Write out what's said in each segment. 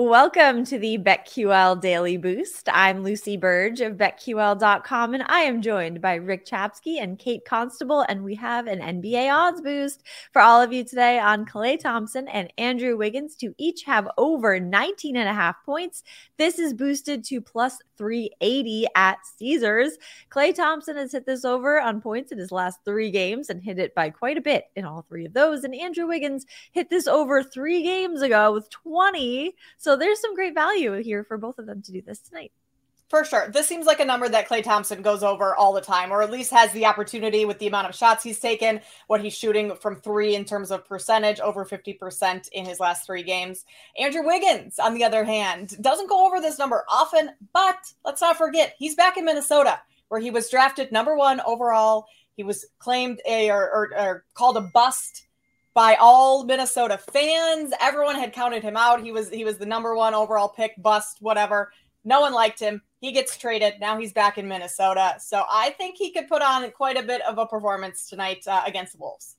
Welcome to the BetQL Daily Boost. I'm Lucy Burge of BetQL.com, and I am joined by Rick Chapsky and Kate Constable. And we have an NBA odds boost for all of you today on Klay Thompson and Andrew Wiggins to each have over 19 and a half points. This is boosted to plus 380 at Caesars. Klay Thompson has hit this over on points in his last three games and hit it by quite a bit in all three of those. And Andrew Wiggins hit this over three games ago with 20. So there's some great value here for both of them to do this tonight. For sure. This seems like a number that Klay Thompson goes over all the time, or at least has the opportunity with the amount of shots he's taken, what he's shooting from three in terms of percentage, over 50% in his last three games. Andrew Wiggins, on the other hand, doesn't go over this number often, but let's not forget, he's back in Minnesota, where he was drafted number one overall. He was claimed a or, or, or called a bust by all Minnesota fans. Everyone had counted him out. He was he was the number one overall pick, bust, whatever. No one liked him. He gets traded. Now he's back in Minnesota. So I think he could put on quite a bit of a performance tonight uh, against the Wolves.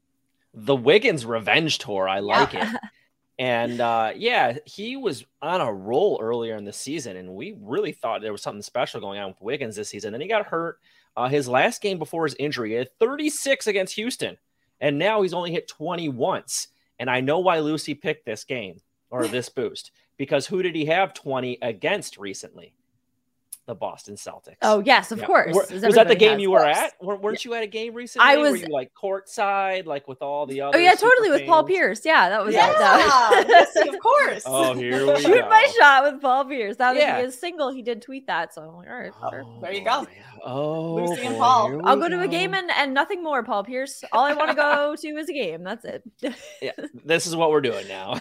The Wiggins revenge tour. I like yeah. it. And uh, yeah, he was on a roll earlier in the season, and we really thought there was something special going on with Wiggins this season. Then he got hurt. Uh, his last game before his injury, he had 36 against Houston, and now he's only hit 20 once. And I know why Lucy picked this game or this boost because who did he have 20 against recently? The Boston Celtics. Oh yes, of yeah. course. Were, was that the game you were at? Weren't you at a game recently? I was. Were you like courtside, like with all the oh, other? Oh yeah, totally with Paul Pierce. Yeah, that was yeah, that. of course. Oh, here we go. Shoot go. my shot with Paul Pierce. That was yeah. his single. He did tweet that, so I'm like, all right, oh, sure. there you go. Oh, oh Lucy and Paul. I'll go, go to a game and, and nothing more, Paul Pierce. All I want to go to is a game. That's it. yeah, this is what we're doing now.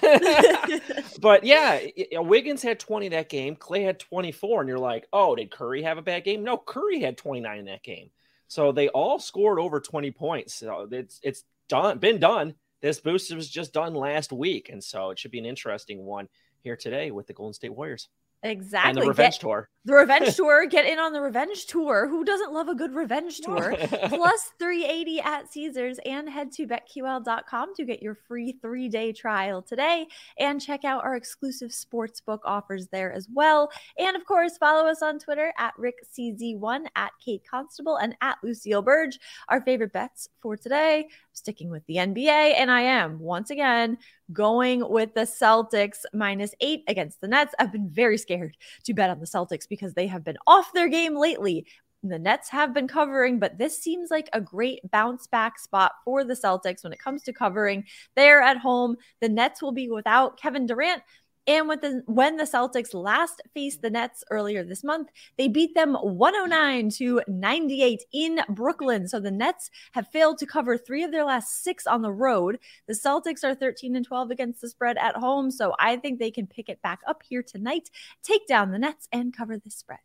but yeah, Wiggins had 20 that game. Klay had 24, and you're like, oh, Oh, did Curry have a bad game? No, Curry had 29 in that game. So they all scored over 20 points. So it's it's done, been done. This boost was just done last week, and so it should be an interesting one here today with the Golden State Warriors. Exactly. And the revenge Get, tour. The revenge tour. Get in on the revenge tour. Who doesn't love a good revenge tour? Plus 380 at Caesars and head to betql.com to get your free three day trial today and check out our exclusive sports book offers there as well. And of course, follow us on Twitter at RickCZ1, at Kate Constable, and at Lucille Burge. Our favorite bets for today, sticking with the NBA. And I am once again going with the Celtics minus eight against the Nets. I've been very scared to bet on the Celtics because they have been off their game lately. The Nets have been covering, but this seems like a great bounce back spot for the Celtics when it comes to covering. They're at home. The Nets will be without Kevin Durant. And with the, when the Celtics last faced the Nets earlier this month, they beat them 109 to 98 in Brooklyn. So the Nets have failed to cover three of their last six on the road. The Celtics are 13 and 12 against the spread at home. So I think they can pick it back up here tonight, take down the Nets, and cover the spread.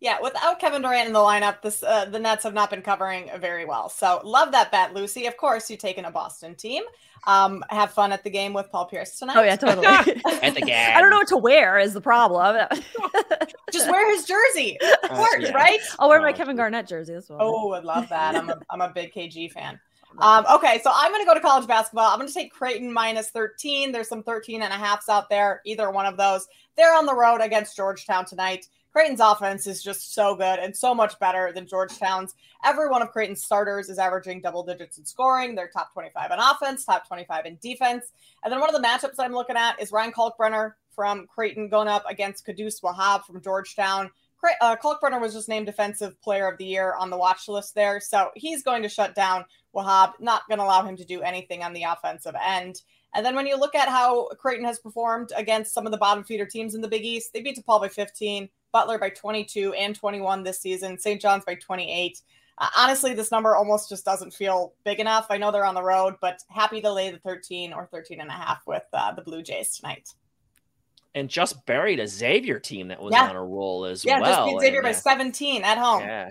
Yeah, without Kevin Durant in the lineup, this uh, the Nets have not been covering very well. So love that bet, Lucy. Of course, you've taken a Boston team. Um, have fun at the game with Paul Pierce tonight. Oh yeah, totally. at the game. I don't know what to wear is the problem. Just wear his jersey, of course, uh, yeah. right? I'll wear my oh, Kevin Garnett jersey. as well. Oh, I love that. I'm a, I'm a big KG fan. Um, okay, so I'm going to go to college basketball. I'm going to take Creighton minus 13. There's some 13 and a halfs out there, either one of those. They're on the road against Georgetown tonight. Creighton's offense is just so good and so much better than Georgetown's. Every one of Creighton's starters is averaging double digits in scoring. They're top 25 in offense, top 25 in defense. And then one of the matchups I'm looking at is Ryan Kalkbrenner from Creighton going up against Qudus Wahab from Georgetown. Uh, Kalkbrenner was just named Defensive Player of the Year on the watch list there. So he's going to shut down Wahab, not going to allow him to do anything on the offensive end. And then when you look at how Creighton has performed against some of the bottom feeder teams in the Big East, they beat DePaul by 15. Butler by 22 and 21 this season, St. John's by 28. Uh, honestly, this number almost just doesn't feel big enough. I know they're on the road, but happy to lay the 13 or 13 and a half with uh, the Blue Jays tonight. and just buried a Xavier team that was Yeah. on a roll as Yeah, well. Yeah, just beat Xavier and, by uh, 17 at home. yeah.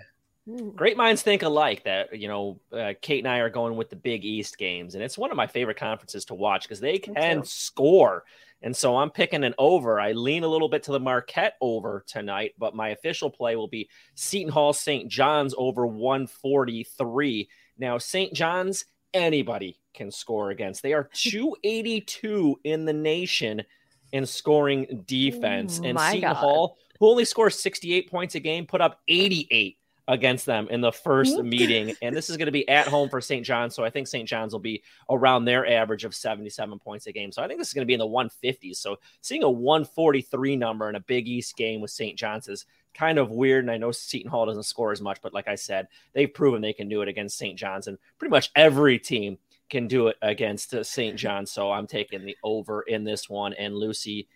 Great minds think alike. That you know, uh, Kate and I are going with the Big East games, and it's one of my favorite conferences to watch because they can score. And so I'm picking an over. I lean a little bit to the Marquette over tonight, but my official play will be Seton Hall St. John's over 143. Now, St. John's, anybody can score against. They are 282 in the nation in scoring defense. And Seton God. Hall, who only scores 68 points a game, put up 88 against them in the first meeting. And this is going to be at home for St. John's. So I think St. John's will be around their average of 77 points a game. So I think this is going to be in the 150s. So seeing a 143 number in a Big East game with St. John's is kind of weird. And I know Seton Hall doesn't score as much, but like I said, they've proven they can do it against St. John's. And pretty much every team can do it against uh, St. John's. So I'm taking the over in this one. And Lucy,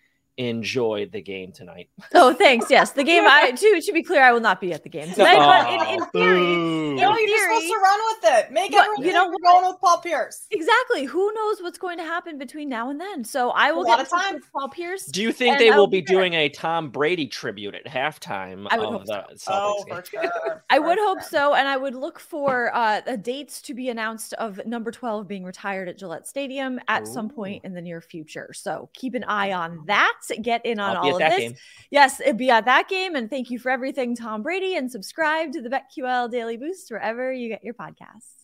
enjoy the game tonight. Oh, thanks. Yes, the game. I to to be clear, I will not be at the game tonight. but in, in theory, Boo. You know, In you're just supposed theory- to run with it. Make But everyone you you know know you're going with Paul Pierce. exactly. Who knows what's going to happen between now and then? So I will lot get of time. with Paul Pierce. Do you think they will will be be there. doing a Tom Brady tribute at halftime I would of hope the Celtics Oh, game? for sure. I would hope so, and I would look for uh, the dates to be announced of number twelve being retired at Gillette Stadium at some point in the near future. So keep an eye on that. Get in on all of this. game. Yes, it'd be at that game. And thank you for everything, Tom Brady. And subscribe to the BetQL Daily Boost wherever you get your podcasts.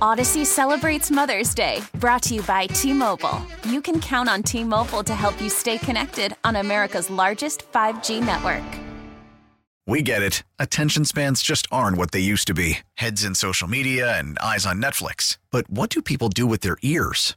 Audacy celebrates Mother's Day, brought to you by T Mobile. You can count on T Mobile to help you stay connected on America's largest 5G network. We get it. Attention spans just aren't what they used to be heads in social media and eyes on Netflix. But what do people do with their ears?